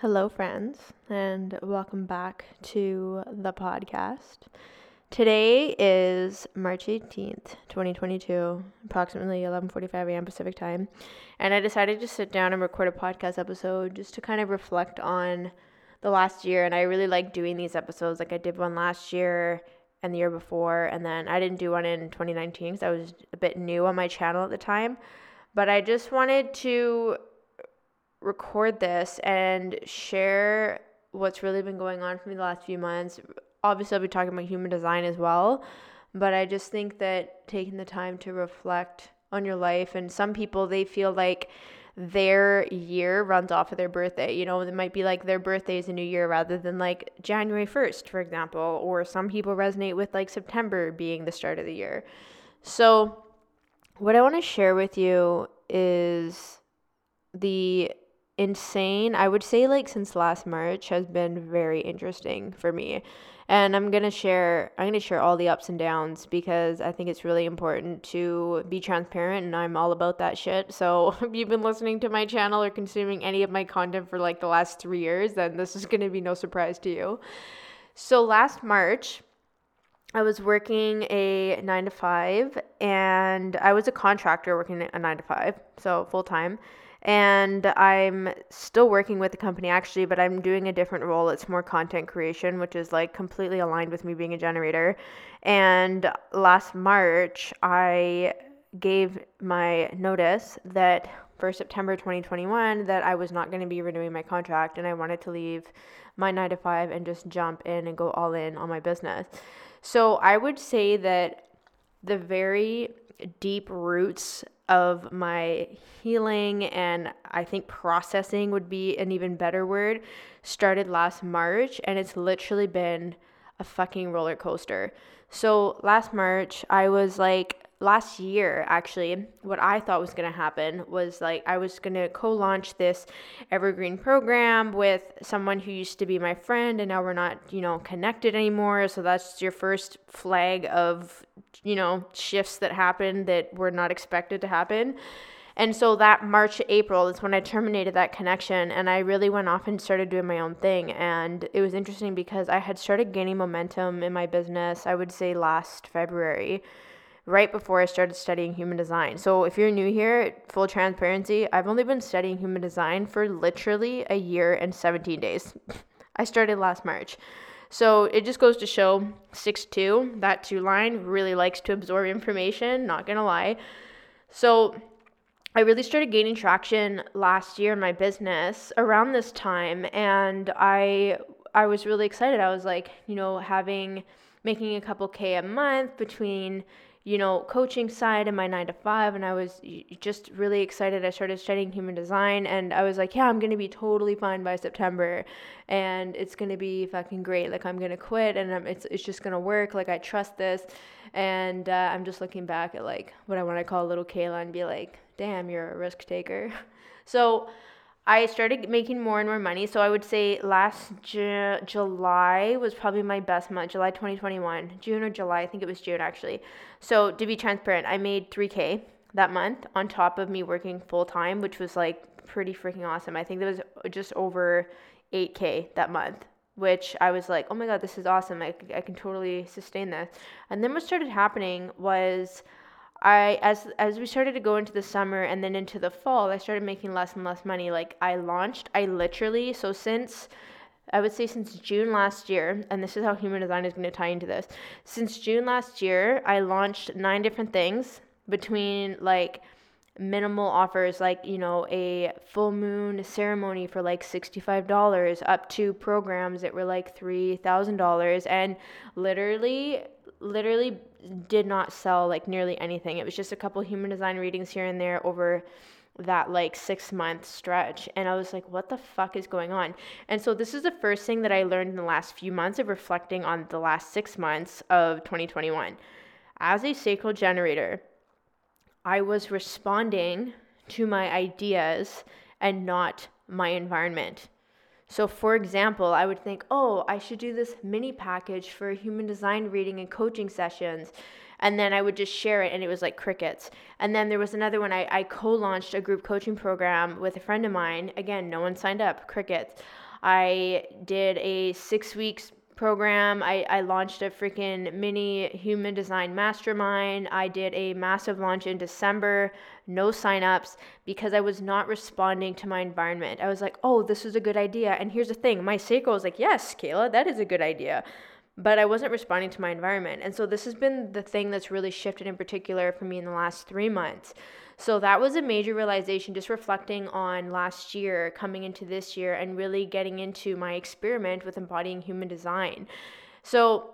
Hello, friends, and welcome back to the podcast. Today is March 18th, 2022, approximately 11:45 a.m. Pacific time, and I decided to sit down and record a podcast episode just to kind of reflect on the last year. And I really like doing these episodes. Like I did one last year and the year before, and then I didn't do one in 2019 because I was a bit new on my channel at the time. But I just wanted to record this and share what's really been going on for me the last few months. Obviously, I'll be talking about human design as well, but I just think that taking the time to reflect on your life, and some people they feel like their year runs off of their birthday. You know, it might be like their birthday is a new year rather than like January 1st, for example, or some people resonate with like September being the start of the year. So, what I want to share with you is the insane. I would say like since last March has been very interesting for me. And I'm going to share I'm going to share all the ups and downs because I think it's really important to be transparent and I'm all about that shit. So, if you've been listening to my channel or consuming any of my content for like the last 3 years, then this is going to be no surprise to you. So, last March, I was working a 9 to 5 and I was a contractor working a 9 to 5, so full time and I'm still working with the company actually, but I'm doing a different role. It's more content creation, which is like completely aligned with me being a generator. And last March, I gave my notice that for September 2021 that I was not going to be renewing my contract and I wanted to leave my 9 to 5 and just jump in and go all in on my business. So, I would say that the very deep roots of my healing and I think processing would be an even better word started last March and it's literally been a fucking roller coaster. So last March I was like last year actually what i thought was going to happen was like i was going to co-launch this evergreen program with someone who used to be my friend and now we're not you know connected anymore. So that's your first flag of you know shifts that happen that were not expected to happen. And so that March, April is when I terminated that connection and I really went off and started doing my own thing. And it was interesting because I had started gaining momentum in my business, I would say last February right before I started studying human design. So if you're new here, full transparency, I've only been studying human design for literally a year and 17 days. I started last March. So it just goes to show 6-2, that two line really likes to absorb information, not gonna lie. So I really started gaining traction last year in my business around this time and I I was really excited. I was like, you know, having making a couple K a month between you know, coaching side in my nine to five, and I was just really excited. I started studying human design, and I was like, yeah, I'm gonna be totally fine by September, and it's gonna be fucking great. Like I'm gonna quit, and I'm, it's it's just gonna work. Like I trust this, and uh, I'm just looking back at like what I want to call little Kehla and be like, damn, you're a risk taker. so I started making more and more money. So I would say last Ju- July was probably my best month, July 2021, June or July, I think it was June actually. So to be transparent, I made 3K that month on top of me working full time, which was like pretty freaking awesome. I think it was just over 8K that month, which I was like, oh my God, this is awesome. I, I can totally sustain this. And then what started happening was I as as we started to go into the summer and then into the fall, I started making less and less money. Like I launched, I literally so since I would say since June last year, and this is how human design is going to tie into this. Since June last year, I launched nine different things between like minimal offers like you know a full moon ceremony for like $65 up to programs that were like $3000 and literally literally did not sell like nearly anything. It was just a couple human design readings here and there over that like six month stretch. And i was like what the fuck is going on? And so this is the first thing that i learned in the last few months of reflecting on the last six months of 2021 as a sacral generator i was responding to my ideas and not my environment so, for example, I would think, oh, I should do this mini package for human design reading and coaching sessions and then I would just share it and it was like crickets. And then there was another one I, I co launched a group coaching program with a friend of mine. Again, no one signed up, crickets. I did a six weeks program. I, I launched a freaking mini human design mastermind. I did a massive launch in December, no signups because I was not responding to my environment. I was like, oh, this is a good idea. And here's the thing my sacral was like, yes, Kehla, that is a good idea but I wasn't responding to my environment. And so this has been the thing that's really shifted in particular for me in the last three months. So that was a major realization, just reflecting on last year, coming into this year, and really getting into my experiment with embodying human design. So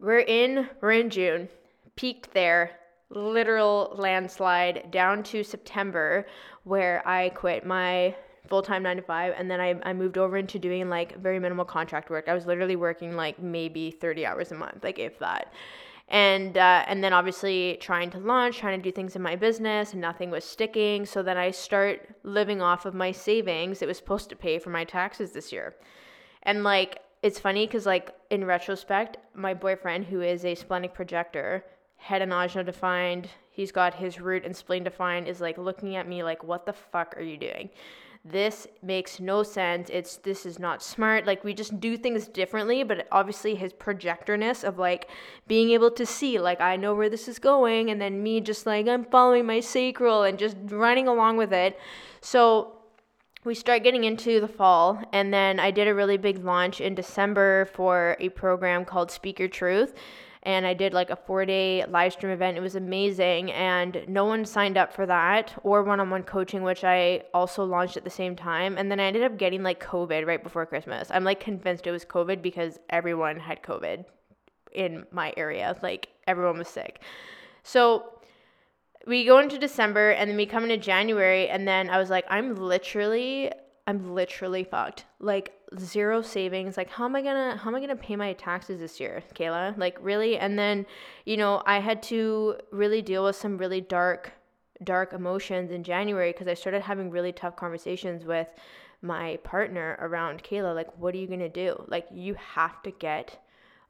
we're in we're in June, peaked there, literal landslide down to September, where I quit my full time nine to five, and then I, I moved over into doing like very minimal contract work. I was literally working like maybe 30 hours a month, like if that. And uh, and then obviously trying to launch, trying to do things in my business, and nothing was sticking. So then I start living off of my savings. It was supposed to pay for my taxes this year, and like it's funny because like in retrospect, my boyfriend who is a splenic projector, head and ajna defined, he's got his root and spleen defined, is like looking at me like, what the fuck are you doing? This makes no sense. It's this is not smart. Like we just do things differently, but obviously his projectorness of like being able to see, like I know where this is going, and then me just like I'm following my sacral and just running along with it. So we start getting into the fall and then i did a really big launch in december for a program called speak your truth and I did like a four day live stream event. It was amazing, and no one signed up for that or one on one coaching, which I also launched at the same time. And then I ended up getting like COVID right before Christmas. I'm like convinced it was COVID because everyone had COVID in my area, like everyone was sick. So we go into December and then we come into January, and then I was like, I'm literally I'm literally fucked. Like zero savings. Like how am I gonna how am I gonna pay my taxes this year, Kehla? Like really? And then, you know, I had to really deal with some really dark dark emotions in January because I started having really tough conversations with my partner around Kehla. Like, what are you gonna do? Like, you have to get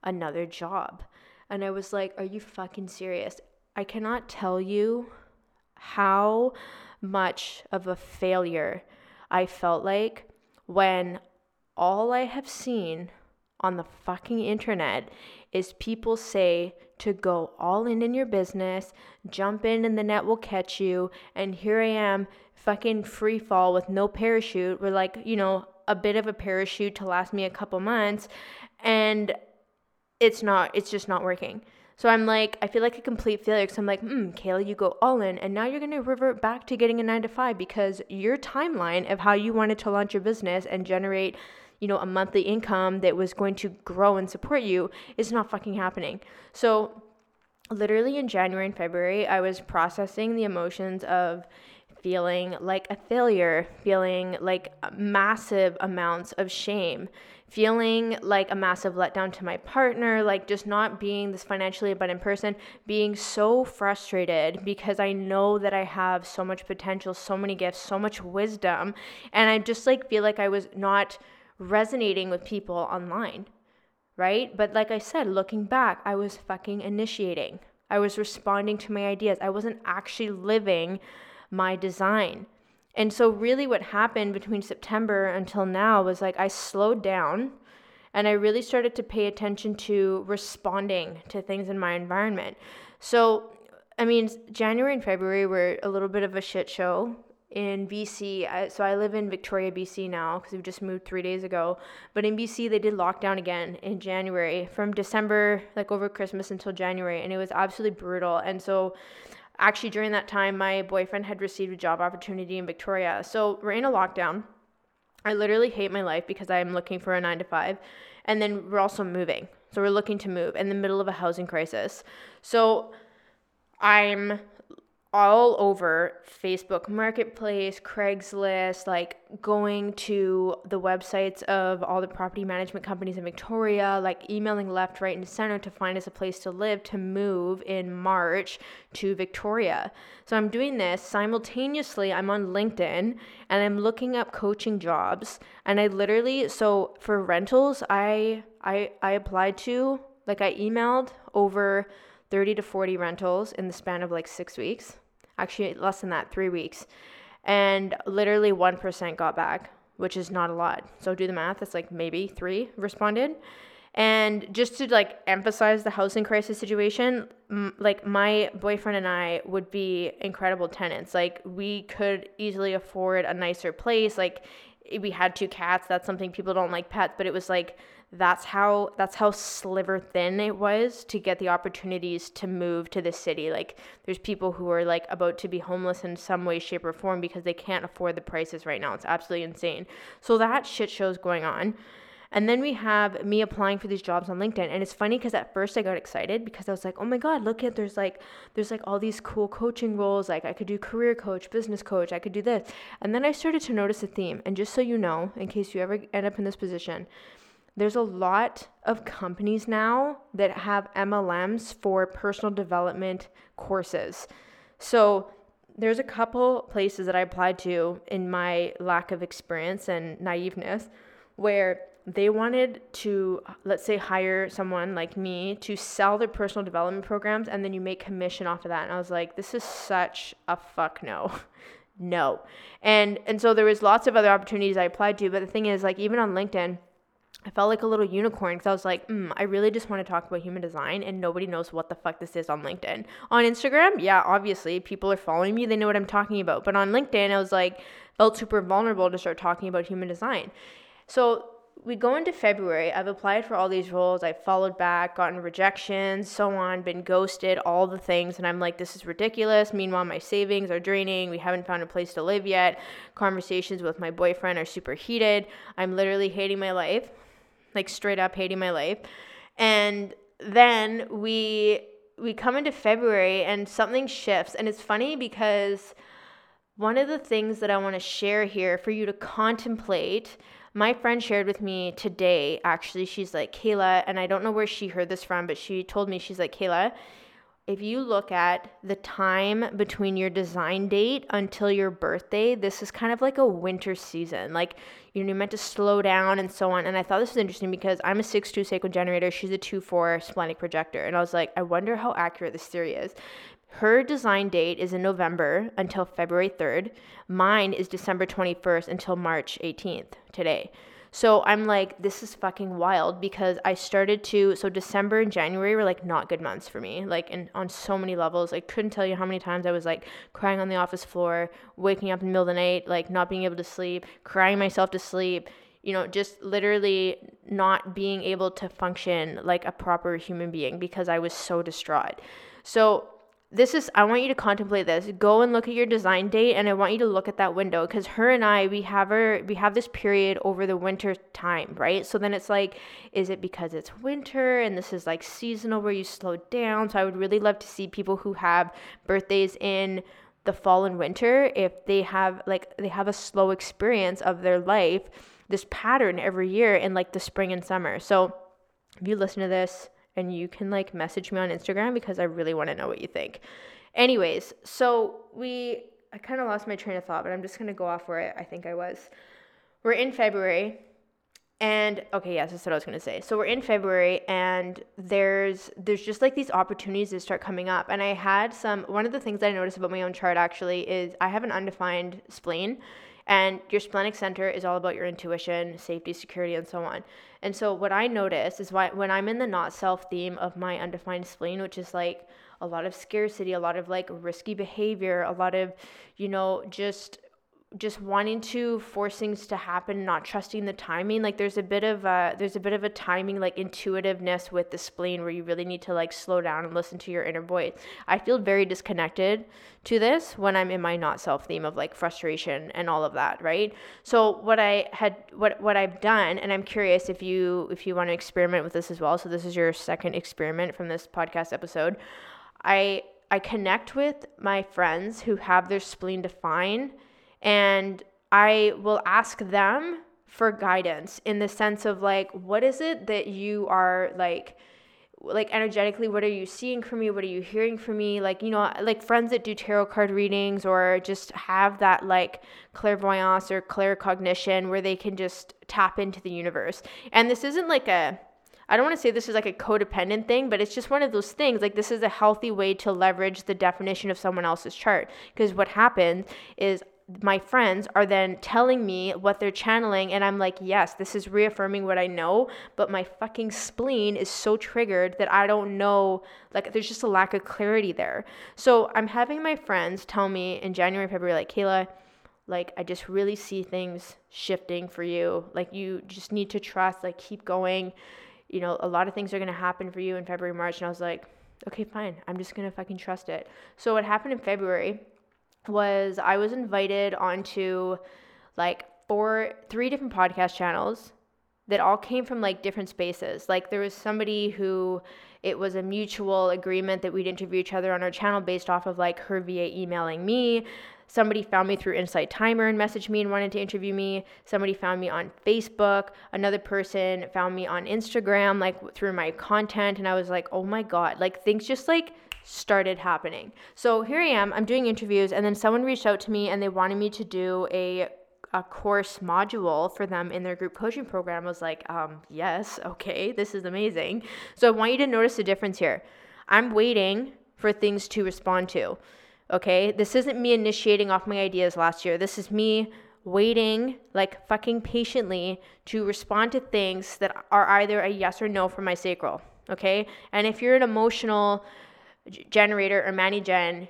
another job. And I was like, Are you fucking serious? I cannot tell you how much of a failure I felt like when all I have seen on the fucking internet is people say to go all in in your business, jump in and the net will catch you, and here I am fucking free fall with no parachute, with like, you know, a bit of a parachute to last me a couple months and it's not it's just not working. So I'm like, I feel like a complete failure because I'm like, hmm, Kehla, you go all in, and now you're gonna revert back to getting a nine to five because your timeline of how you wanted to launch your business and generate, you know, a monthly income that was going to grow and support you is not fucking happening. So literally in January and February, I was processing the emotions of feeling like a failure, feeling like massive amounts of shame, feeling like a massive letdown to my partner, like just not being this financially abundant person, being so frustrated because I know that I have so much potential, so many gifts, so much wisdom, and I just like feel like I was not resonating with people online, right? But like I said, looking back, I was fucking initiating. I was responding to my ideas. I wasn't actually living my design. And so, really, what happened between September until now was like I slowed down and I really started to pay attention to responding to things in my environment. So, I mean, January and February were a little bit of a shit show in BC. So I live in Victoria, BC now because we just moved three days ago. But in BC, they did lockdown again in January from December, like over Christmas until January, and it was absolutely brutal. And so actually during that time my boyfriend had received a job opportunity in Victoria. So we're in a lockdown. I literally hate my life because I'm looking for a 9 to 5 and then we're also moving. So we're looking to move in the middle of a housing crisis. So I'm all over Facebook Marketplace, Craigslist, like going to the websites of all the property management companies in Victoria, like emailing left, right, and center to find us a place to live to move in March to Victoria. So I'm doing this simultaneously. I'm on LinkedIn and I'm looking up coaching jobs. And I literally, so for rentals, I I I applied to, like I emailed over 30 to 40 rentals in the span of like six weeks actually less than that, three weeks. And literally 1% got back, which is not a lot. So do the math, it's like maybe three responded. And just to like emphasize the housing crisis situation, m- like my boyfriend and I would be incredible tenants. Like we could easily afford a nicer place. Like we had two cats. That's something people don't like pets, but it was like that's how that's how sliver thin it was to get the opportunities to move to the city like there's people who are like about to be homeless in some way shape or form because they can't afford the prices right now it's absolutely insane so that shit show's going on and then we have me applying for these jobs on LinkedIn. And it's funny because at first I got excited because I was like, oh my God, look at there's like there's like all these cool coaching roles. Like I could do career coach, business coach, I could do this. And then I started to notice a theme. And just so you know, in case you ever end up in this position, there's a lot of companies now that have MLMs for personal development courses. So there's a couple places that I applied to in my lack of experience and naiveness where they wanted to let's say hire someone like me to sell their personal development programs and then you make commission off of that. And i was like this is such a fuck no. No. And and so there was lots of other opportunities i applied to but the thing is like even on linkedin I felt like a little unicorn because I was like, mm, I really just want to talk about human design, and nobody knows what the fuck this is on LinkedIn. On Instagram, yeah, obviously, people are following me, they know what I'm talking about. But on LinkedIn, I was like, felt super vulnerable to start talking about human design. So we go into February. I've applied for all these roles. I've followed back, gotten rejections, so on, been ghosted, all the things. And I'm like, this is ridiculous. Meanwhile, my savings are draining. We haven't found a place to live yet. Conversations with my boyfriend are super heated. I'm literally hating my life like straight up hating my life. And then we we come into February and something shifts and it's funny because one of the things that I want to share here for you to contemplate my friend shared with me today actually she's like Kehla and I don't know where she heard this from but she told me she's like Kehla if you look at the time between your design date until your birthday, this is kind of like a winter season. Like you're meant to slow down and so on. And I thought this was interesting because I'm a 6-2 sacral generator. She's a 2-4 splenic projector. And I was like, I wonder how accurate this theory is. Her design date is in November until February 3rd. Mine is December 21st until March 18th today. So I'm like, this is fucking wild because I started to. So December and January were like not good months for me, like in, on so many levels. I couldn't tell you how many times I was like crying on the office floor, waking up in the middle of the night, like not being able to sleep, crying myself to sleep. You know, just literally not being able to function like a proper human being because I was so distraught. So this is i want you to contemplate this. Go and look at your design date and i want you to look at that window because her and i we have her we have this period over the winter time right? So then it's like is it because it's winter and this is like seasonal where you slow down? So i would really love to see people who have birthdays in the fall and winter if they have like they have a slow experience of their life this pattern every year in like the spring and summer. So if you listen to this and you can like message me on Instagram because I really want to know what you think. Anyways, so we I kind of lost my train of thought, but I'm just going to go off where I think I was. We're in February and okay, yes, that's what I was to say. So we're in February and there's there's just like these opportunities that start coming up. And I had some one of the things I noticed about my own chart actually is I have an undefined spleen and your splenic center is all about your intuition, safety, security, and so on. And so, what I notice is why, when I'm in the not self theme of my undefined spleen, which is like a lot of scarcity, a lot of like risky behavior, a lot of, you know, just just wanting to force things to happen not trusting the timing like there's a bit of a there's a bit of a timing like intuitiveness with the spleen where you really need to like slow down and listen to your inner voice. I feel very disconnected to this when i'm in my not self theme of like frustration and all of that right? So what i had what what i've done and i'm curious if you if you want to experiment with this as well so this is your second experiment from this podcast episode. I I connect with my friends who have their spleen defined and I will ask them for guidance in the sense of like what is it that you are like like energetically what are you seeing from me what are you hearing from me like you know like friends that do tarot card readings or just have that like clairvoyance or claircognition where they can just tap into the universe and this isn't like a I don't want to say this is like a codependent thing, but it's just one of those things. Like, this is a healthy way to leverage the definition of someone else's chart. Because what happens is my friends are then telling me what they're channeling and I'm like, "Yes, this is reaffirming what I know, but my fucking spleen is so triggered that I don't know like there's just a lack of clarity there." So, I'm having my friends tell me in January, February like, "Kehla, like I just really see things shifting for you. Like you just need to trust, like keep going. You know, a lot of things are going to happen for you in February, March." And I was like, "Okay, fine. I'm just going to fucking trust it." So, what happened in February was I was invited onto like four, three different podcast channels that all came from like different spaces. Like there was somebody who it was a mutual agreement that we'd interview each other on our channel based off of like her via emailing me. Somebody found me through Insight Timer and messaged me and wanted to interview me. Somebody found me on Facebook. Another person found me on Instagram, like through my content. And I was like, oh my God, like things just like started happening. So here I am, I'm doing interviews, and then someone reached out to me and they wanted me to do a a course module for them in their group coaching program. I was like, um, yes, okay, this is amazing. So I want you to notice the difference here. I'm waiting for things to respond to. Okay, this isn't me initiating off my ideas last year. This is me waiting, like fucking patiently, to respond to things that are either a yes or no from my sacral. Okay, and if you're an emotional generator or Manny Gen,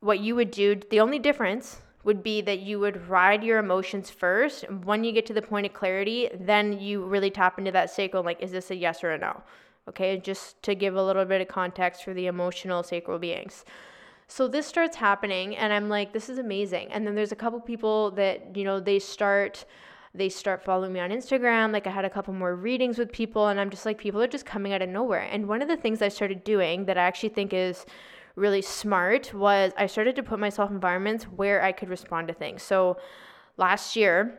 what you would do, the only difference would be that you would ride your emotions first. When you get to the point of clarity, then you really tap into that sacral like, is this a yes or a no? Okay, just to give a little bit of context for the emotional sacral beings. So this starts happening, and I'm like, this is amazing. And then there's a couple people that, you know, they start they start following me on Instagram. Like I had a couple more readings with people, and I'm just like, people are just coming out of nowhere. And one of the things I started doing that I actually think is really smart was I started to put myself in environments where I could respond to things. So last year,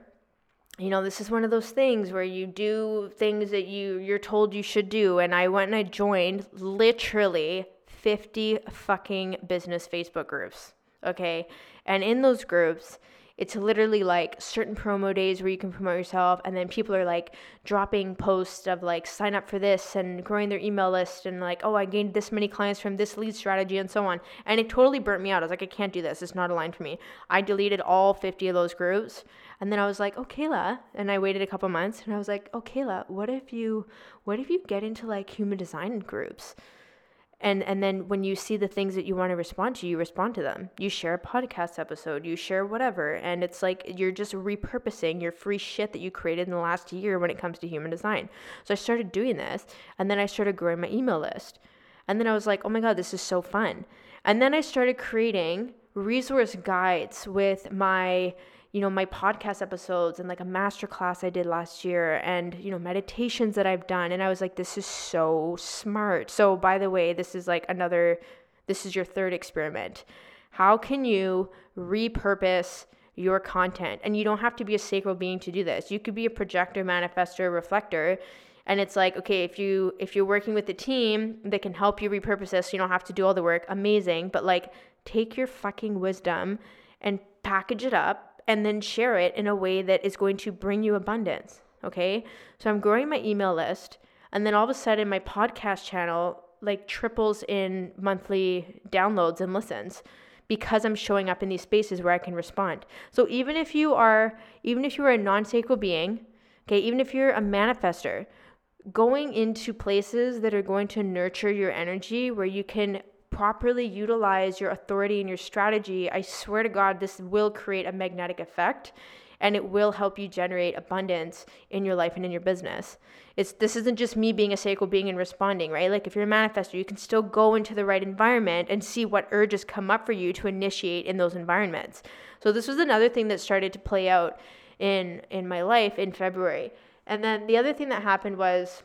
you know, this is one of those things where you do things that you you're told you should do and I went and I joined literally 50 fucking business Facebook groups. Okay? And in those groups, it's literally like certain promo days where you can promote yourself and then people are like dropping posts of like sign up for this and growing their email list and like oh i gained this many clients from this lead strategy and so on. And it totally burnt me out. I was like i can't do this. It's not aligned for me. I deleted all 50 of those groups. And then i was like oh kehla. And i waited a couple months and i was like oh kehla what if you what if you get into like human design groups and and then when you see the things that you want to respond to you respond to them. You share a podcast episode you share whatever. And it's like you're just repurposing your free shit that you created in the last year when it comes to human design. So i started doing this and then i started growing my email list. And then i was like oh my god this is so fun. And then i started creating resource guides with my you know, my podcast episodes and like a master class I did last year and, you know, meditations that I've done. And I was like, this is so smart. So, by the way, this is like another, this is your third experiment. How can you repurpose your content? And you don't have to be a sacral being to do this. You could be a projector, manifester, reflector. And it's like, okay, if you if you're working with a team that can help you repurpose this, you don't have to do all the work, amazing. But like take your fucking wisdom and package it up and then share it in a way that is going to bring you abundance. Okay. So I'm growing my email list. And then all of a sudden, my podcast channel like triples in monthly downloads and listens because I'm showing up in these spaces where I can respond. So even if you are, even if you are a non sacral being, okay, even if you're a manifester, going into places that are going to nurture your energy where you can properly utilize your authority and your strategy, I swear to God, this will create a magnetic effect and it will help you generate abundance in your life and in your business. It's this isn't just me being a sacral being and responding, right? Like if you're a manifester, you can still go into the right environment and see what urges come up for you to initiate in those environments. So this was another thing that started to play out in in my life in February. And then the other thing that happened was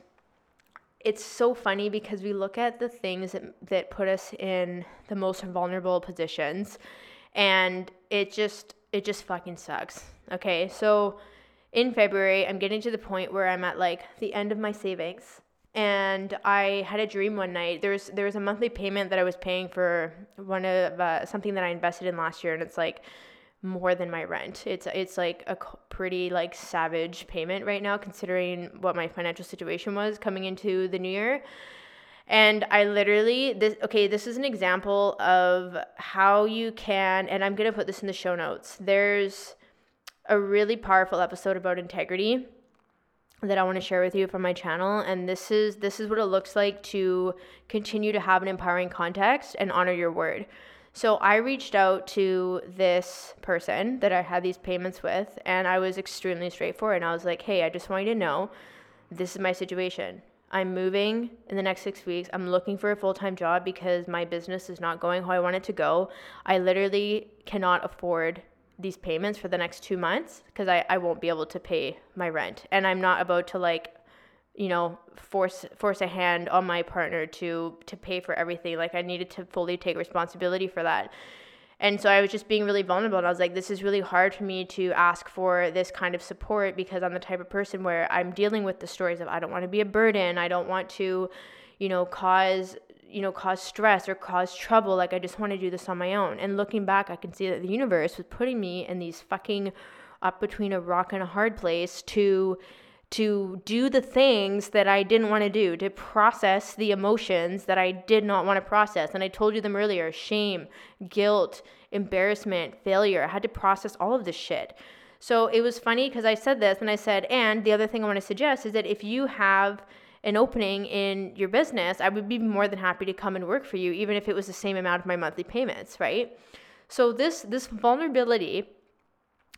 it's so funny because we look at the things that, that put us in the most vulnerable positions and it just it just fucking sucks. Okay? So in February, I'm getting to the point where I'm at like the end of my savings and I had a dream one night. There was there was a monthly payment that I was paying for one of uh, something that I invested in last year, and it's like more than my rent. It's it's like a pretty like savage payment right now, considering what my financial situation was coming into the new year. And I literally this okay, this is an example of how you can, and I'm gonna put this in the show notes. There's a really powerful episode about integrity that I want to share with you from my channel and this is this is what it looks like to continue to have an empowering context and honor your word. So I reached out to this person that I had these payments with and I was extremely straightforward and I was like, "Hey, I just want you to know this is my situation. I'm moving in the next 6 weeks. I'm looking for a full-time job because my business is not going how I want it to go. I literally cannot afford these payments for the next two months because I, I won't be able to pay my rent and i'm not about to like you know force force a hand on my partner to to pay for everything like i needed to fully take responsibility for that and so i was just being really vulnerable and i was like this is really hard for me to ask for this kind of support because i'm the type of person where i'm dealing with the stories of i don't want to be a burden i don't want to you know cause you know, cause stress or cause trouble. Like, I just want to do this on my own. And looking back, I can see that the universe was putting me in these fucking up between a rock and a hard place to to do the things that I didn't want to do, to process the emotions that I did not want to process. And I told you them earlier shame, guilt, embarrassment, failure. I had to process all of this shit. So it was funny because I said this and I said, and the other thing I want to suggest is that if you have an opening in your business, I would be more than happy to come and work for you, even if it was the same amount of my monthly payments, right? So this this vulnerability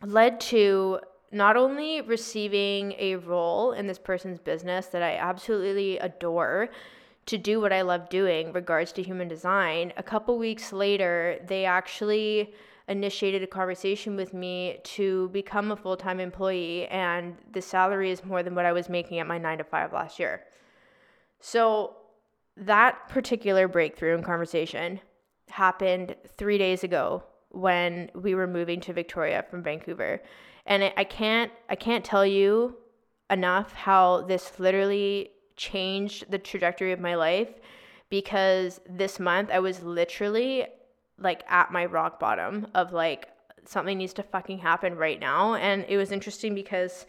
led to not only receiving a role in this person's business that I absolutely adore to do what I love doing regards to human design, a couple weeks later, they actually initiated a conversation with me to become a full-time employee and the salary is more than what I was making at my 9 to 5 last year. So that particular breakthrough in conversation happened three days ago when we were moving to Victoria from Vancouver. And I can't I can't tell you enough how this literally changed the trajectory of my life because this month I was literally like at my rock bottom of like something needs to fucking happen right now. And it was interesting because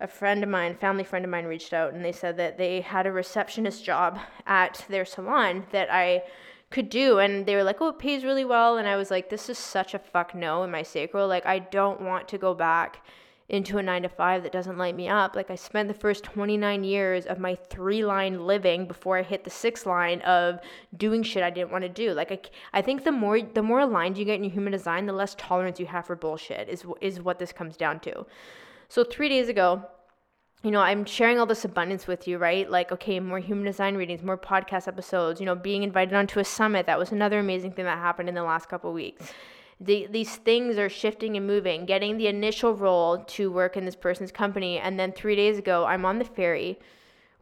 a friend of mine, family friend of mine, reached out and they said that they had a receptionist job at their salon that I could do. And they were like, oh, it pays really well. And I was like, this is such a fuck no in my sacral. Like, I don't want to go back into a nine to five that doesn't light me up. Like, I spent the first 29 years of my three line living before I hit the six line of doing shit I didn't want to do. Like, I, I think the more, the more aligned you get in your human design, the less tolerance you have for bullshit, is, is what this comes down to. So three days ago, you know, I'm sharing all this abundance with you, right? Like, okay, more human design readings, more podcast episodes, you know, being invited onto a summit. That was another amazing thing that happened in the last couple weeks. The, these things are shifting and moving, getting the initial role to work in this person's company. And then three days ago, I'm on the ferry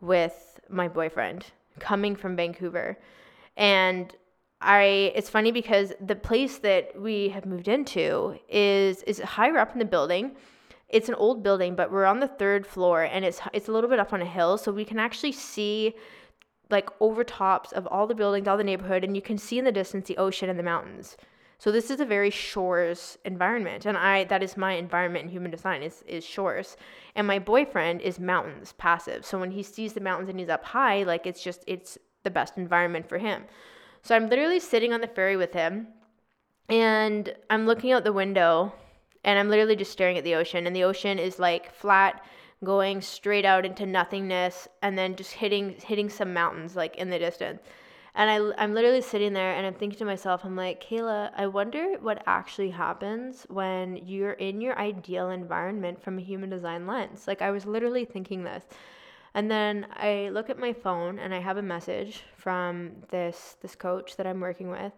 with my boyfriend coming from Vancouver. And I it's funny because the place that we have moved into is is higher up in the building it's an old building, but we're on the third floor and it's it's a little bit up on a hill, so we can actually see like over tops of all the buildings, all the neighborhood, and you can see in the distance the ocean and the mountains. So this is a very shores environment, and I that is my environment in human design is is shores, and my boyfriend is mountains passive. So when he sees the mountains and he's up high, like it's just it's the best environment for him. So I'm literally sitting on the ferry with him, and I'm looking out the window and I'm literally just staring at the ocean, and the ocean is like flat, going straight out into nothingness, and then just hitting hitting some mountains like in the distance. And I, I'm literally sitting there and I'm thinking to myself, I'm like, Kehla, I wonder what actually happens when you're in your ideal environment from a human design lens. Like, I was literally thinking this. And then I look at my phone and I have a message from this this coach that I'm working with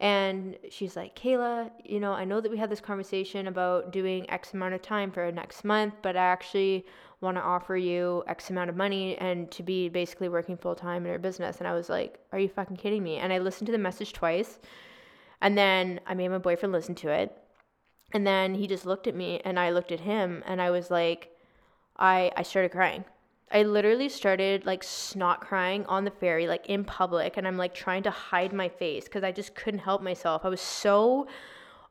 And she's like, Kehla, you know, I know that we had this conversation about doing X amount of time for next month, but I actually want to offer you X amount of money and to be basically working full time in her business. And I was like, Are you fucking kidding me? And I listened to the message twice. And then I made my boyfriend listen to it. And then he just looked at me and I looked at him and I was like, I, I started crying. I literally started like snot crying on the ferry, like in public, and I'm like trying to hide my face because I just couldn't help myself. I was so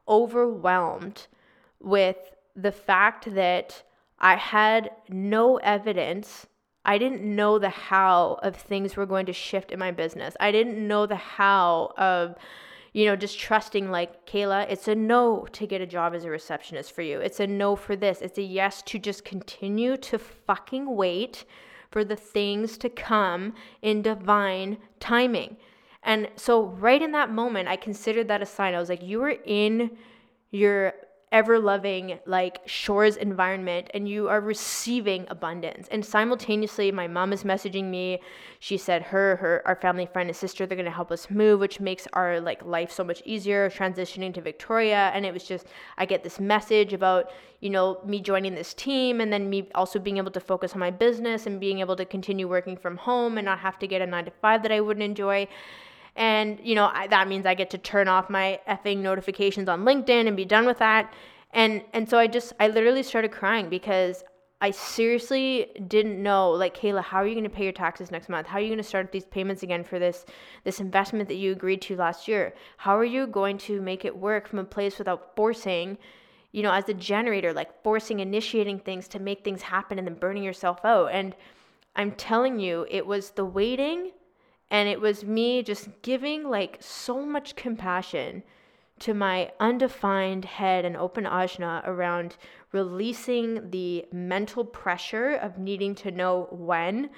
overwhelmed with the fact that I had no evidence. I didn't know the how of things were going to shift in my business. I didn't know the how of you know, just trusting like, Kehla, it's a no to get a job as a receptionist for you. It's a no for this. It's a yes to just continue to fucking wait for the things to come in divine timing. And so, right in that moment, I considered that a sign. I was like, you were in your ever loving like shores environment and you are receiving abundance. And simultaneously my mom is messaging me. She said her her our family friend and sister they're to help us move which makes our like life so much easier transitioning to victoria. And it was just i get this message about you know me joining this team and then me also being able to focus on my business and being able to continue working from home and not have to get a 9 to 5 that i wouldn't enjoy and, you know, I, that means I get to turn off my effing notifications on LinkedIn and be done with that. And and so I just I literally started crying because I seriously didn't know like Kehla, how are you going to pay your taxes next month? How are you going to start these payments again for this this investment that you agreed to last year? How are you going to make it work from a place without forcing, you know, as a generator, like forcing initiating things to make things happen and then burning yourself out? And I'm telling you, it was the waiting and it was me just giving like so much compassion to my undefined head and open ajna around releasing the mental pressure of needing to know when.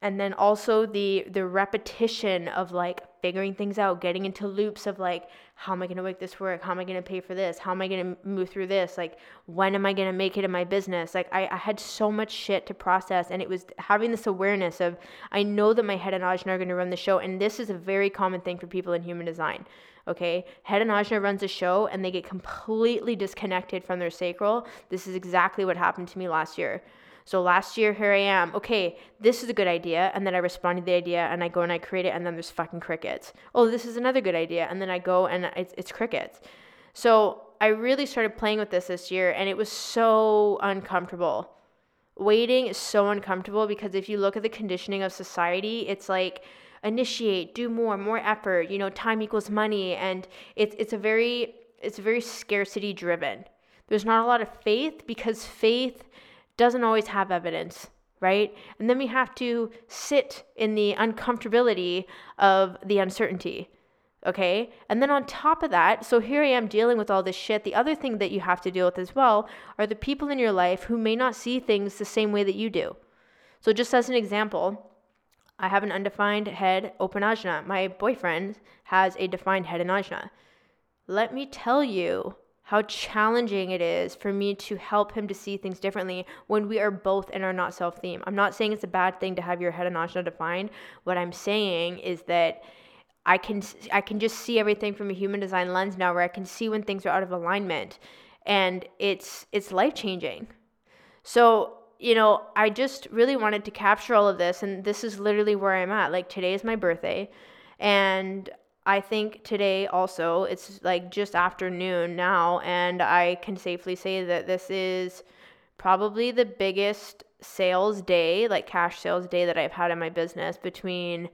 And then also the the repetition of like figuring things out getting into loops of like how am i going to make this work? How am i going to pay for this? How am i going to move through this? Like when am i going to make it in my business? Like I, I had so much shit to process and it was having this awareness of i know that my head and ajna are going to run the show and this is a very common thing for people in human design okay? Head and ajna runs a show and they get completely disconnected from their sacral. This is exactly what happened to me last year so last year, here I am. Okay, this is a good idea. And then I respond to the idea and I go and I create it and then there's fucking crickets. Oh, this is another good idea. And then I go and it's, it's crickets. So I really started playing with this this year and it was so uncomfortable. Waiting is so uncomfortable because if you look at the conditioning of society, it's like, initiate do more more effort you know time equals money and it's it's a very it's very scarcity driven there's not a lot of faith because faith doesn't always have evidence, right? And then we have to sit in the uncomfortability of the uncertainty. Okay. And then on top of that, so here I am dealing with all this shit. The other thing that you have to deal with as well are the people in your life who may not see things the same way that you do. So, just as an example, I have an undefined head open ajna. My boyfriend has a defined head and ajna. Let me tell you how challenging it is for me to help him to see things differently when we are both in our not self theme. I'm not saying it's a bad thing to have your head and ajna defined. What I'm saying is that I can I can just see everything from a human design lens now where I can see when things are out of alignment and it's it's life changing. So, you know, I just really wanted to capture all of this and this is literally where I'm at. Like today is my birthday and I think today also, it's like just afternoon now, and I can safely say that this is probably the biggest sales day, like cash sales day that I've had in my business between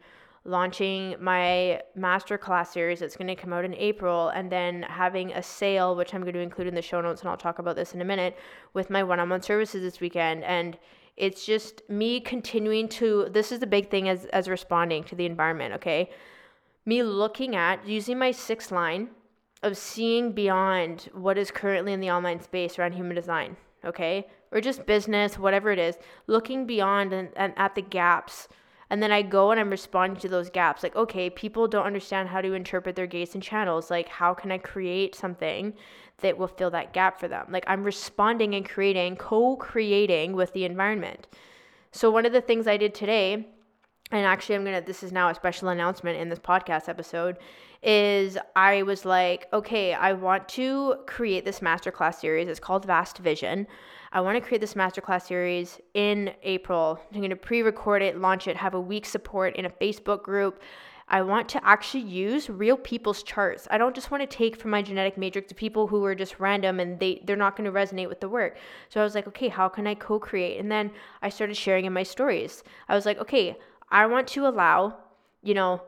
launching my masterclass series that's going to come out in April and then having a sale which I'm going to include in the show notes and I'll talk about this in a minute with my one-on-one services this weekend and it's just me continuing to this is the big thing as as responding to the environment, okay? Me looking at using my sixth line of seeing beyond what is currently in the online space around human design, okay? Or just business, whatever it is, looking beyond and, and at the gaps. And then I go and I'm responding to those gaps. Like, okay, people don't understand how to interpret their gates and channels. Like, how can I create something that will fill that gap for them? Like, I'm responding and creating, co creating with the environment. So, one of the things I did today and actually I'm to this is now a special announcement in this podcast episode is I was like, okay, I want to create this masterclass series. It's called Vast Vision. I want to create this masterclass series in April. I'm to pre-record it, launch it, have a week support in a Facebook group. I want to actually use real people's charts. I don't just want to take from my genetic matrix the people who are just random and they they're not going to resonate with the work. So I was like, okay, how can I co-create? And then I started sharing in my stories. I was like, okay, I want to allow, you know,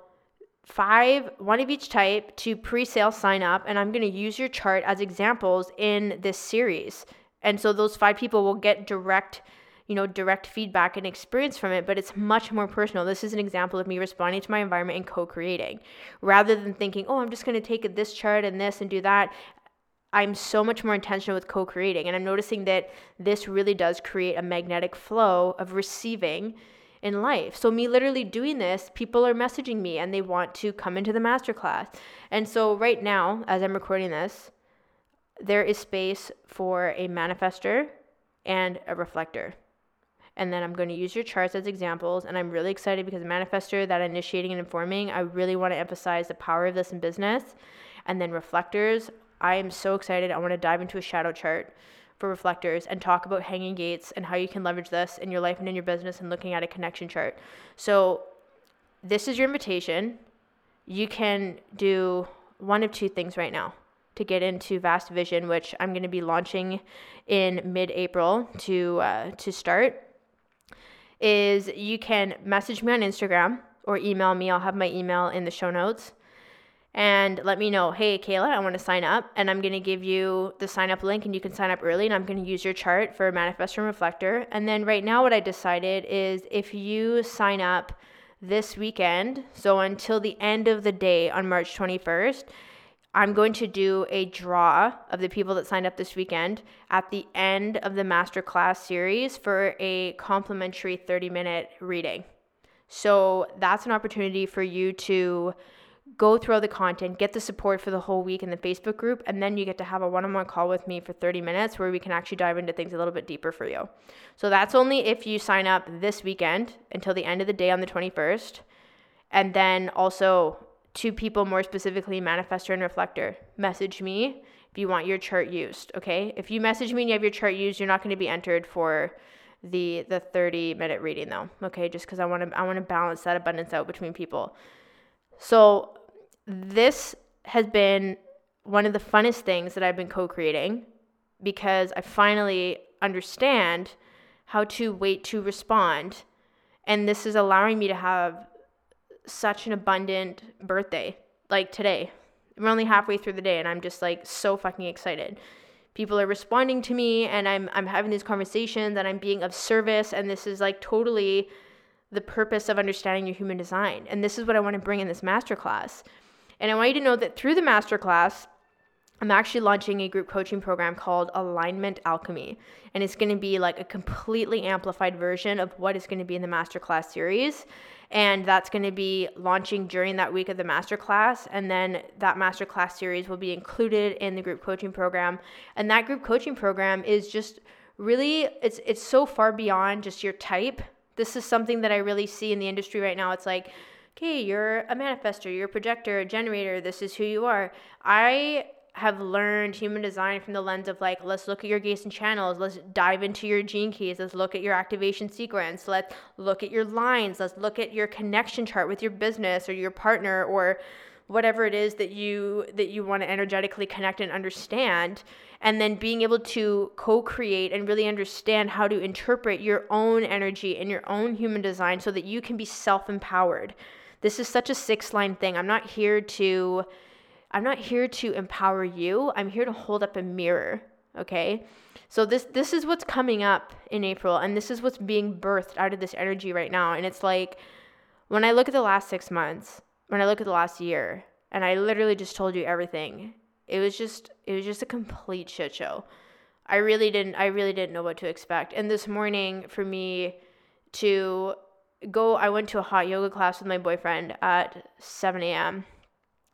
five, one of each type to pre sale sign up, and I'm going to use your chart as examples in this series. And so those five people will get direct, you know, direct feedback and experience from it, but it's much more personal. This is an example of me responding to my environment and co creating rather than thinking, oh, I'm just going to take this chart and this and do that. I'm so much more intentional with co creating. And I'm noticing that this really does create a magnetic flow of receiving in life. So, me literally doing this, people are messaging me and they want to come into the masterclass. And so, right now, as I'm recording this, there is space for a manifester and a reflector. And then I'm going to use your charts as examples. And I'm really excited because manifester, that initiating and informing, I really want to emphasize the power of this in business. And then reflectors, I am so excited. I want to dive into a shadow chart for reflectors and talk about hanging gates and how you can leverage this in your life and in your business and looking at a connection chart. So, this is your invitation. You can do one of two things right now to get into Vast Vision, which I'm going to be launching in mid-April to uh, to start. Is you can message me on Instagram or email me. I'll have my email in the show notes and let me know, hey, Kehla, I want to sign up. And I'm going to give you the sign up link and you can sign up early. And I'm going to use your chart for a Manifest and Reflector. And then right now, what I decided is if you sign up this weekend, so until the end of the day on March 21st, I'm going to do a draw of the people that signed up this weekend at the end of the masterclass series for a complimentary 30 minute reading. So that's an opportunity for you to go through all the content, get the support for the whole week in the Facebook group, and then you get to have a one on one call with me for 30 minutes where we can actually dive into things a little bit deeper for you. So that's only if you sign up this weekend until the end of the day on the 21st. And then also, two people more specifically, Manifester and Reflector, message me if you want your chart used. Okay. If you message me and you have your chart used, you're not going to be entered for the the 30 minute reading though okay just because i want to i want to balance that abundance out between people so this has been one of the funnest things that I've been co creating because I finally understand how to wait to respond. And this is allowing me to have such an abundant birthday like today. We're only halfway through the day and I'm just like so fucking excited. People are responding to me and I'm I'm having these conversations and I'm being of service and this is like totally the purpose of understanding your human design. And this is what I want to bring in this masterclass. And I want you to know that through the masterclass, I'm actually launching a group coaching program called Alignment Alchemy. And it's going to be like a completely amplified version of what is going to be in the masterclass series. And that's going to be launching during that week of the masterclass. And then that masterclass series will be included in the group coaching program. And that group coaching program is just really, it's, it's so far beyond just your type. This is something that I really see in the industry right now. It's like, okay, you're a manifester, you're a projector, a generator, this is who you are. I have learned human design from the lens of like, let's look at your gates and channels, let's dive into your gene keys, let's look at your activation sequence, let's look at your lines, let's look at your connection chart with your business or your partner or whatever it is that you that you want to energetically connect and understand and then being able to co-create and really understand how to interpret your own energy and your own human design so that you can be self-empowered this is such a six line thing. I'm not here to I'm not here to empower you. I'm here to hold up a mirror, okay? So this this is what's coming up in April and this is what's being birthed out of this energy right now and it's like when I look at the last 6 months, when I look at the last year, and I literally just told you everything. It was just it was just a complete shit show. I really didn't I really didn't know what to expect. And this morning for me to go I went to a hot yoga class with my boyfriend at 7 a.m.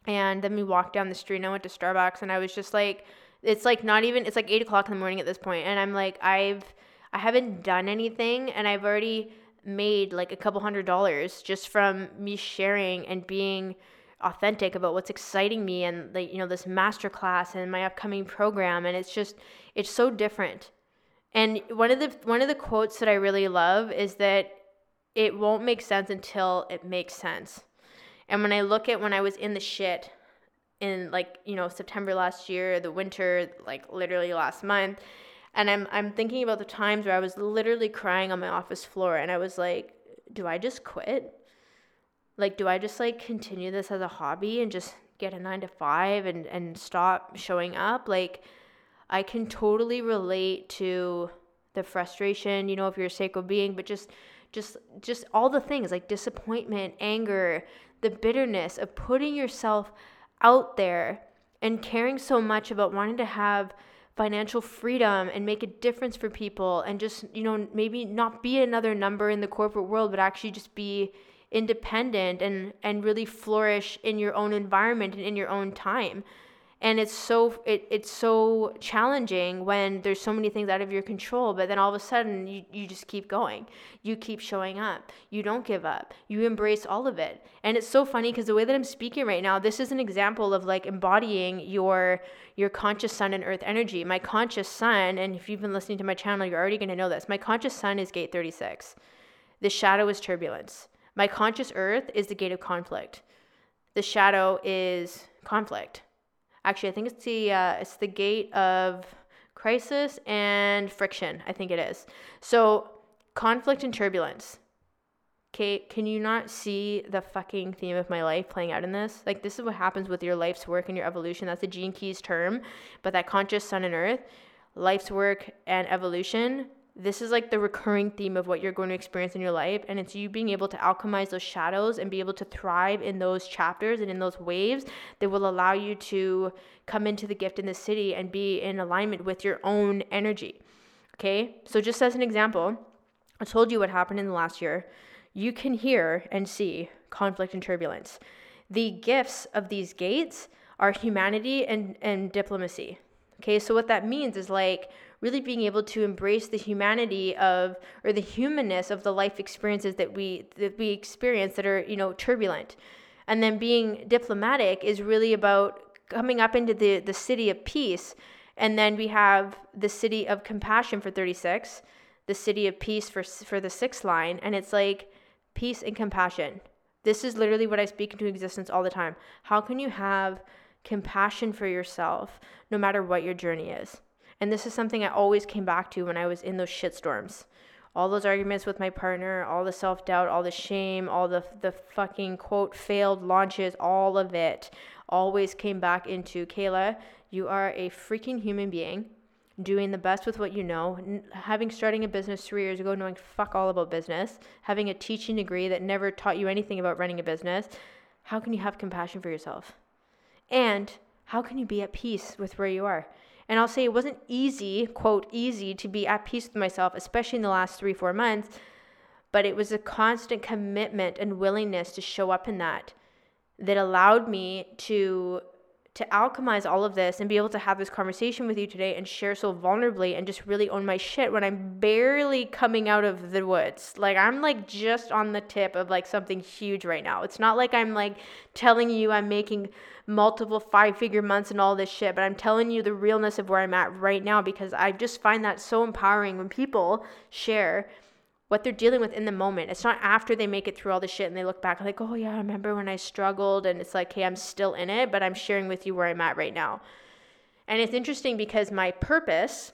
And then we walked down the street and I went to Starbucks and I was just like it's like not even it's like eight o'clock in the morning at this point and I'm like I've I haven't done anything and I've already made like a couple hundred dollars just from me sharing and being authentic about what's exciting me and like you know this master class and my upcoming program and it's just it's so different and one of the one of the quotes that i really love is that it won't make sense until it makes sense and when i look at when i was in the shit in like you know september last year the winter like literally last month and i'm i'm thinking about the times where i was literally crying on my office floor and i was like do i just quit like, do I just like continue this as a hobby and just get a nine to five and, and stop showing up? Like, I can totally relate to the frustration, you know, if you're a sacral being, but just just just all the things like disappointment, anger, the bitterness of putting yourself out there and caring so much about wanting to have financial freedom and make a difference for people and just, you know, maybe not be another number in the corporate world, but actually just be independent and and really flourish in your own environment and in your own time and it's so it, it's so challenging when there's so many things out of your control but then all of a sudden you, you just keep going. You keep showing up. You don't give up. You embrace all of it. And it's so funny because the way that i'm speaking right now this is an example of like embodying your your conscious sun and earth energy. My conscious sun and if you've been listening to my channel you're already going to know this. My conscious sun is gate 36 the shadow is turbulence. My conscious earth is the gate of conflict. The shadow is conflict. Actually, I think it's the uh, it's the gate of crisis and friction. I think it is. So conflict and turbulence. Kate, can you not see the fucking theme of my life playing out in this? Like, this is what happens with your life's work and your evolution. That's the Gene Keys term. But that conscious sun and earth, life's work and evolution this is like the recurring theme of what you're going to experience in your life and it's you being able to alchemize those shadows and be able to thrive in those chapters and in those waves that will allow you to come into the gift in the siddhi and be in alignment with your own energy okay? So just as an example i told you what happened in the last year. You can hear and see conflict and turbulence. The gifts of these gates are humanity and, and diplomacy okay? So what that means is like really being able to embrace the humanity of or the humanness of the life experiences that we that we experience that are you know turbulent. And then being diplomatic is really about coming up into the the siddhi of peace. And then we have the siddhi of compassion for 36 the siddhi of peace for for the sixth line. And it's like peace and compassion. This is literally what i speak into existence all the time. How can you have compassion for yourself no matter what your journey is and this is something I always came back to when I was in those shitstorms. All those arguments with my partner, all the self doubt, all the shame, all the, the fucking quote failed launches, all of it always came back into Kehla, you are a freaking human being doing the best with what you know, having starting a business three years ago, knowing fuck all about business, having a teaching degree that never taught you anything about running a business, how can you have compassion for yourself? And how can you be at peace with where you are? And I'll say it wasn't easy, quote, easy to be at peace with myself, especially in the last three, four months, but it was a constant commitment and willingness to show up in that that allowed me to to alchemize all of this and be able to have this conversation with you today and share so vulnerably and just really own my shit when I'm barely coming out of the woods. Like I'm like just on the tip of like something huge right now. It's not like I'm like telling you I'm making multiple five figure months and all this shit, but I'm telling you the realness of where I'm at right now because I just find that so empowering when people share what they're dealing with in the moment. It's not after they make it through all the shit and they look back like, oh yeah, I remember when I struggled and it's like, hey, I'm still in it, but I'm sharing with you where I'm at right now. And it's interesting because my purpose,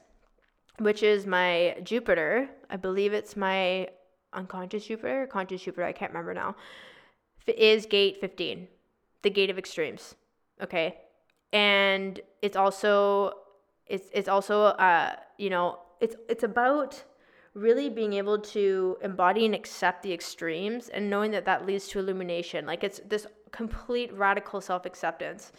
which is my Jupiter, I believe it's my unconscious Jupiter, conscious Jupiter, I can't remember now, is gate 15, the gate of extremes. Okay. And it's also, it's, it's also, uh, you know, it's, it's about really being able to embody and accept the extremes and knowing that that leads to illumination. Like it's this complete radical self acceptance.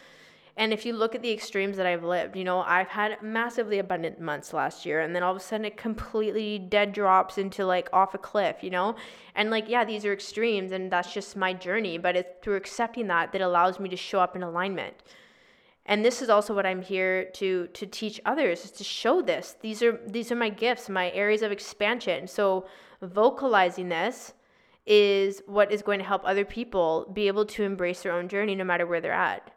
And if you look at the extremes that I've lived, you know, I've had massively abundant months last year, and then all of a sudden it completely dead drops into like off a cliff, you know? And like, yeah, these are extremes, and that's just my journey, but it's through accepting that that allows me to show up in alignment. and this is also what i'm here to to teach others is to show this these are these are my gifts my areas of expansion so vocalizing this is what is going to help other people be able to embrace their own journey no matter where they're at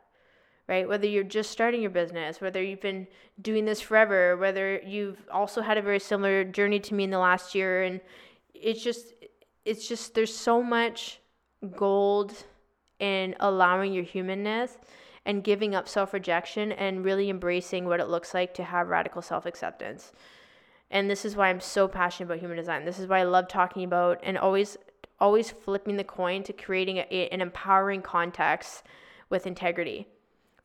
right whether you're just starting your business whether you've been doing this forever whether you've also had a very similar journey to me in the last year and it's just it's just there's so much gold in allowing your humanness and giving up self rejection and really embracing what it looks like to have radical self acceptance. And this is why I'm so passionate about human design. This is why I love talking about and always always flipping the coin to creating a, an empowering context with integrity,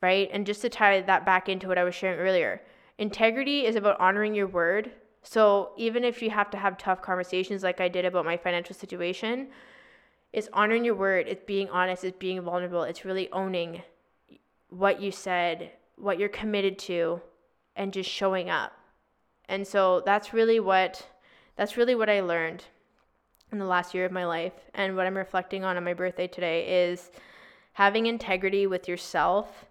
right? And just to tie that back into what I was sharing earlier, integrity is about honoring your word. So even if you have to have tough conversations like I did about my financial situation, it's honoring your word, it's being honest, it's being vulnerable, it's really owning what you said, what you're committed to, and just showing up. And so that's really what that's really what I learned in the last year of my life and what I'm reflecting on on my birthday today is having integrity with yourself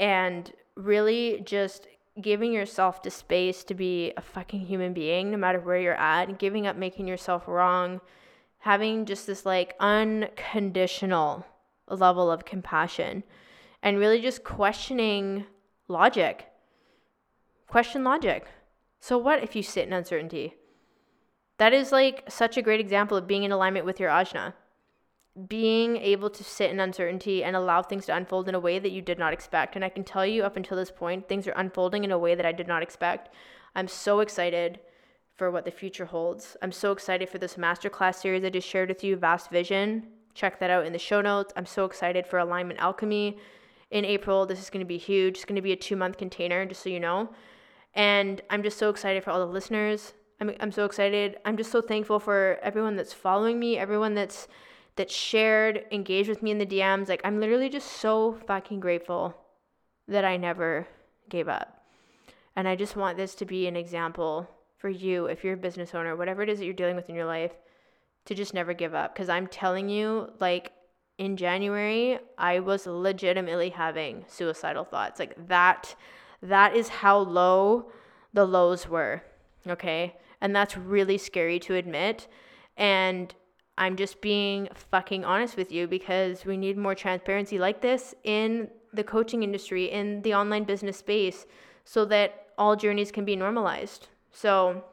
and really just giving yourself the space to be a fucking human being no matter where you're at, giving up making yourself wrong, having just this like unconditional level of compassion and really just questioning logic. Question logic. So, what if you sit in uncertainty? That is like such a great example of being in alignment with your ajna. Being able to sit in uncertainty and allow things to unfold in a way that you did not expect. And I can tell you, up until this point, things are unfolding in a way that I did not expect. I'm so excited for what the future holds. I'm so excited for this masterclass series I just shared with you, Vast Vision. Check that out in the show notes. I'm so excited for Alignment Alchemy in April. This is going to be huge. It's going to be a two month container, just so you know. And I'm just so excited for all the listeners. I'm, I'm so excited. I'm just so thankful for everyone that's following me, everyone that's that shared, engaged with me in the DMs. Like I'm literally just so fucking grateful that I never gave up. And I just want this to be an example for you if you're a business owner, whatever it is that you're dealing with in your life, to just never give up. Because I'm telling you, like, in January, I was legitimately having suicidal thoughts. Like that that is how low the lows were. Okay? And that's really scary to admit. And I'm just being fucking honest with you because we need more transparency like this in the coaching industry, in the online business space, so that all journeys can be normalized. So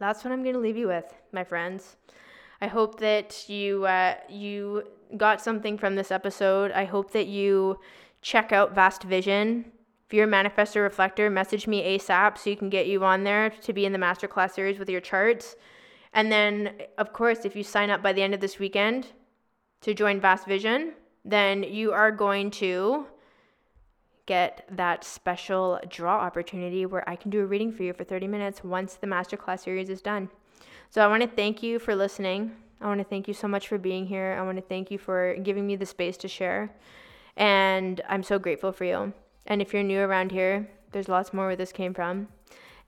that's what I'm going to leave you with, my friends. I hope that you uh, you got something from this episode. I hope that you check out Vast Vision. If you're a manifestor reflector, message me ASAP so you can get you on there to be in the masterclass series with your charts. And then, of course, if you sign up by the end of this weekend to join Vast Vision, then you are going to get that special draw opportunity where I can do a reading for you for 30 minutes once the masterclass series is done. So I want to thank you for listening. I want to thank you so much for being here. I want to thank you for giving me the space to share. And I'm so grateful for you. And if you're new around here, there's lots more where this came from.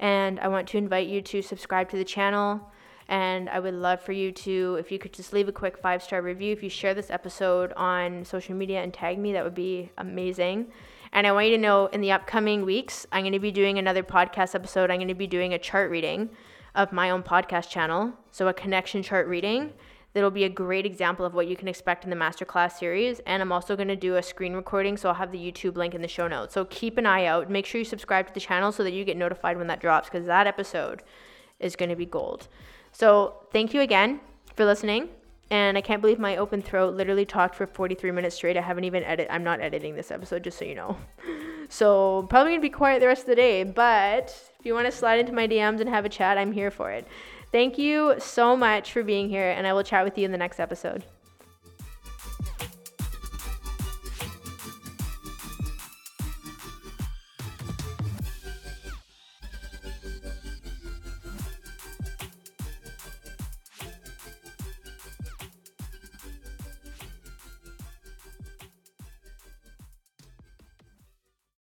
And I want to invite you to subscribe to the channel. And I would love for you to, if you could just leave a quick five star review. If you share this episode on social media and tag me, that would be amazing. And I want you to know in the upcoming weeks, I'm going to be doing another podcast episode. I'm going to be doing a chart reading of my own podcast channel. So, a connection chart reading that'll be a great example of what you can expect in the masterclass series. And I'm also going to do a screen recording, so I'll have the YouTube link in the show notes. So, keep an eye out. Make sure you subscribe to the channel so that you get notified when that drops because that episode is going to be gold. So, thank you again for listening. And I can't believe my open throat literally talked for 43 minutes straight. I haven't even edited. I'm not editing this episode, just so you know. So probably gonna be quiet the rest of the day. But if you want to slide into my DMs and have a chat, I'm here for it. Thank you so much for being here, and I will chat with you in the next episode.